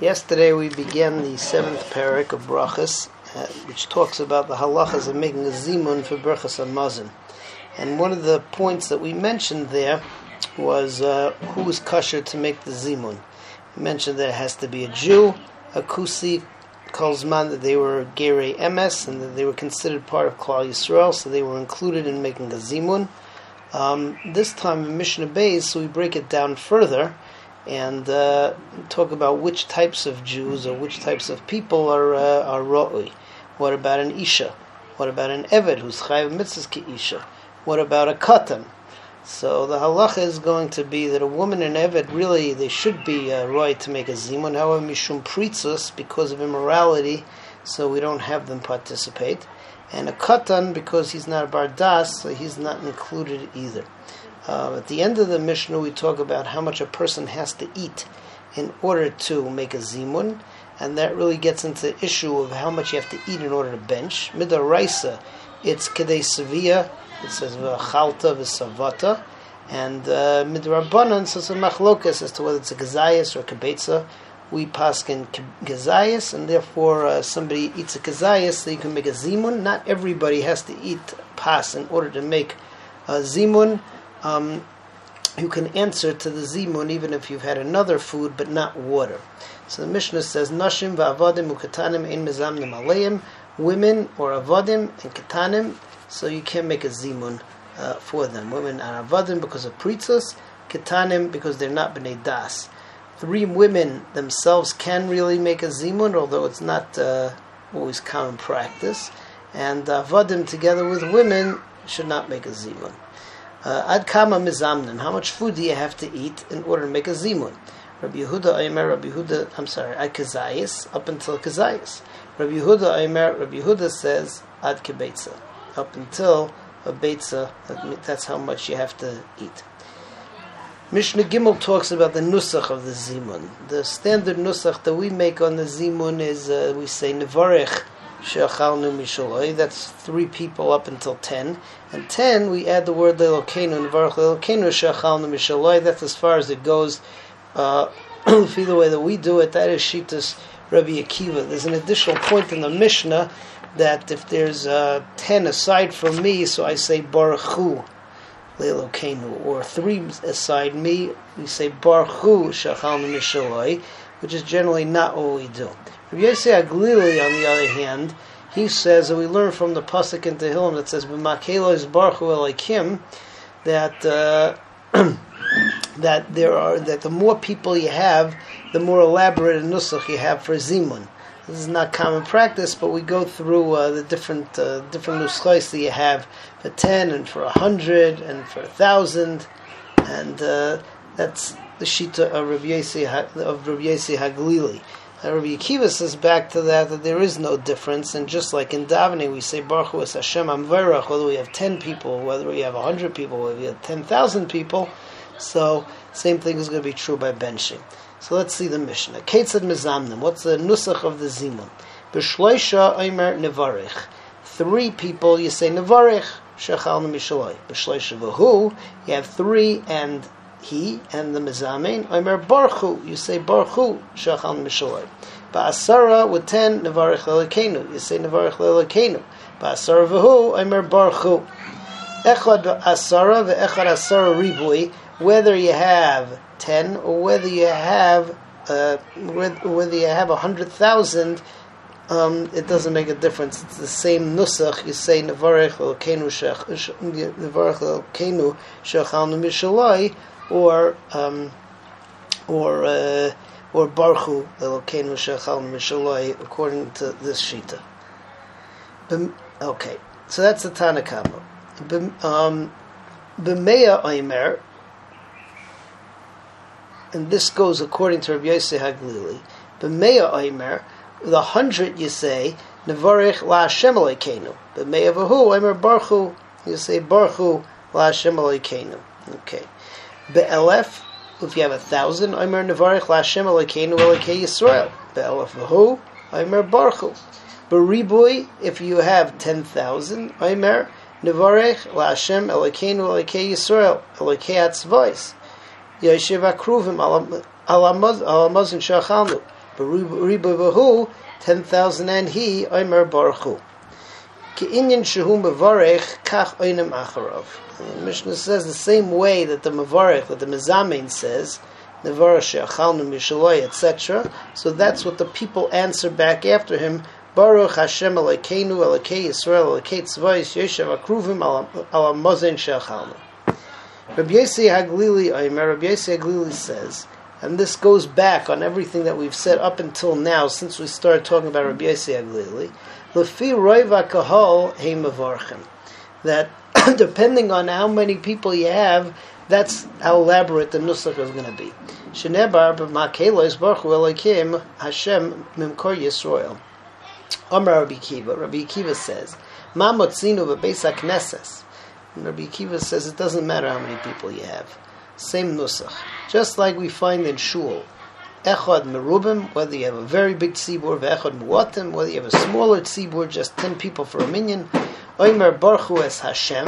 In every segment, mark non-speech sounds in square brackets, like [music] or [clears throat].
Yesterday we began the seventh parak of Brachas, uh, which talks about the halachas of making a zimun for Brachas Hamazon. And one of the points that we mentioned there was uh, who is kosher to make the zimun. We mentioned that it has to be a Jew, a kusi, Kolzman, that they were Gerei Emes, and that they were considered part of Klal Yisrael, so they were included in making the zimun. Um, this time in Mishnah Beis, so we break it down further and uh, talk about which types of Jews or which types of people are uh, are ro'ui. What about an isha? What about an eved who's chayiv mitzvahs ki isha? What about a katan? So the halacha is going to be that a woman and eved really they should be uh, roy to make a zimun. However, mishum pritzus because of immorality, so we don't have them participate. And a katan because he's not a bardas, so he's not included either. Uh, at the end of the Mishnah, we talk about how much a person has to eat in order to make a zimun, and that really gets into the issue of how much you have to eat in order to bench. Midaraisa, it's kedei sevia, it says v'achalta v'savata, and uh, midrabanan, so it's a machlokas as to whether it's a kazayis or a kibetza. We paskin kazayis, and therefore uh, somebody eats a kazayis, so you can make a zimun. Not everybody has to eat pas in order to make a zimun um, you can answer to the zimun even if you've had another food but not water. So the Mishnah says, Nashim va'avadim ukatanim ein mezamnim aleim, women or avadim and katanim, so you can't make a zimun uh, for them. Women are avadim because of pritzos, katanim because they're not b'nei das. Three women themselves can really make a zimun, although it's not uh, always common practice. And avadim together with women should not make a zimun. Uh, ad kama mizamnin. How much food do you have to eat in order to make a zimun? Rabbi Yehuda Aimer, Rabbi Yehuda, I'm sorry, ad kazayis, up until kazayis. Rabbi Yehuda Aimer, Rabbi Yehuda says ad kebetza, up until a betza, that's how much you have to eat. Mishnah Gimel talks about the nusach of the zimun. The standard nusach that we make on the zimun is uh, we say nevarech she'achalnu mishaloi. That's three people up until ten. And ten, we add the word leilokenu, nevarach leilokenu she'achalnu mishaloi. That's as far as it goes. Uh, [clears throat] the way that we do it, that is Shitas Rabbi Akiva. There's an additional point in the Mishnah that if there's uh, ten aside from me, so I say Baruch Hu Leilokenu, or three aside me, we say Baruch Hu Shachalnu Mishaloi, which is generally not what we do. Rabbi Yosef Aglili, on the other hand, he says, and we learn from the pasuk in Tehillim that says, "B'makelo is baruch Elokim," that uh, [clears throat] that there are that the more people you have, the more elaborate a nusach you have for zimun. This is not common practice, but we go through uh, the different uh, different nuschos that you have for ten and for a hundred and for a thousand, and uh, that's the shita of Rabbi Yossi of Rabbi Yossi Haglili. Rabbi Akiva says back to that that there is no difference, and just like in davening we say Baruch Hu Hashem Amverach, whether we have ten people, whether we have hundred people, whether we have ten thousand people, so same thing is going to be true by benching. So let's see the Mishnah. Ketzad Mizamnim. What's the nusach of the zimun? B'shloisha Omer Nevarich. Three people you say Nevarich Shechal Mishaloi. B'shloisha V'hu you have three and he and the Mizamein, Omer Baruchu, you say Baruchu, Shachan Mishaloi. Ba'asara with ten, Nevarech Lelekenu, you say Nevarech Lelekenu. Ba'asara v'hu, Omer Baruchu. Echad Asara ve'echad Asara Ribui, whether you have ten or whether you have uh, whether you have a hundred thousand, um, it doesn't make a difference. It's the same nusach. You say nevarech elkeinu nevarech elkeinu shechalnu mishaloi, or um, or uh, or Baruchu Elokeinu Shechal Mishaloi, according to this shita. Okay, so that's the Tanakama. Um, B'meya Oimer, and this goes according to Rabbi Yosef Haglili. B'meya Oimer, the hundred you say Nevarich La Hashem Elokeinu. B'meya Vahu Oimer Baruchu, you say Baruchu La Hashem Elokeinu. Okay. Be'elef, if you have a thousand, Omer Nevarech Lashem Elokeinu Elokei Yisrael. Be'elef v'hu, Omer Baruchu. Beribui, if you have ten thousand, Omer Nevarech Lashem Elokeinu Elokei Yisrael. Elokei Atzvois. Yoshev Akruvim Alamazin Shachalnu. Ribahu, 10,000 and he, Omer Baruch Mevarech kach oinem acharov. The Mishnah says the same way that the mevarech, that the mezamein says, nevarech she'achalnu mishaloi, etc. So that's what the people answer back after him, Baruch Hashem Elokeinu Elokei Yisrael Elokei Tzvayis Yeshav Akruvim Al Mozen She'achalnu. Rabbi Yossi Haglili, Rabbi Yossi Haglili says, and this goes back on everything that we've said up until now, since we started talking about Rabbi Yossi Aglili. Lefi roiva kahol. That [coughs] depending on how many people you have, that's how elaborate the nusach is going to be. Shenebar b'makelos baruch hu Hashem mimkor Yisrael. Amar Rabbi Kiva. Rabbi Kiva says, Ma motzinu b'beis hakneses. Rabbi Kiva says it doesn't matter how many people you have. Same nusach. Just like we find in shul, echad merubim, whether you have a very big tzibur, ve'echad muatim, whether you have a smaller tzibur, just ten people for a minyan. Oimer baruch es Hashem.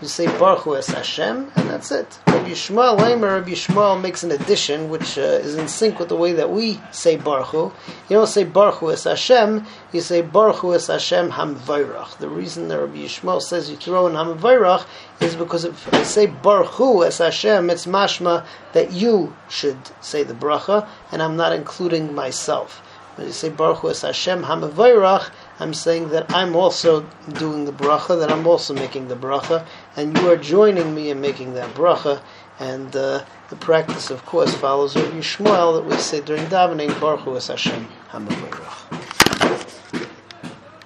You say baruch es Hashem, and that's it. Rabbi Yishmael, Oimer Rabbi Yishmael makes an addition, which uh, is in sync with the way that we say baruch You don't say baruch es Hashem, you say baruch es Hashem hamvayrach. The reason that Rabbi Yishmael says you throw in hamvayrach is because if I say Baruch as Hashem, it's mashma that you should say the bracha, and I'm not including myself. When you say Baruch as Hashem Hamavayrach, I'm saying that I'm also doing the bracha, that I'm also making the bracha, and you are joining me in making that bracha. And uh, the practice, of course, follows Rabbi Yishmael that we say during davening, Baruch as Hashem Hamavayrach.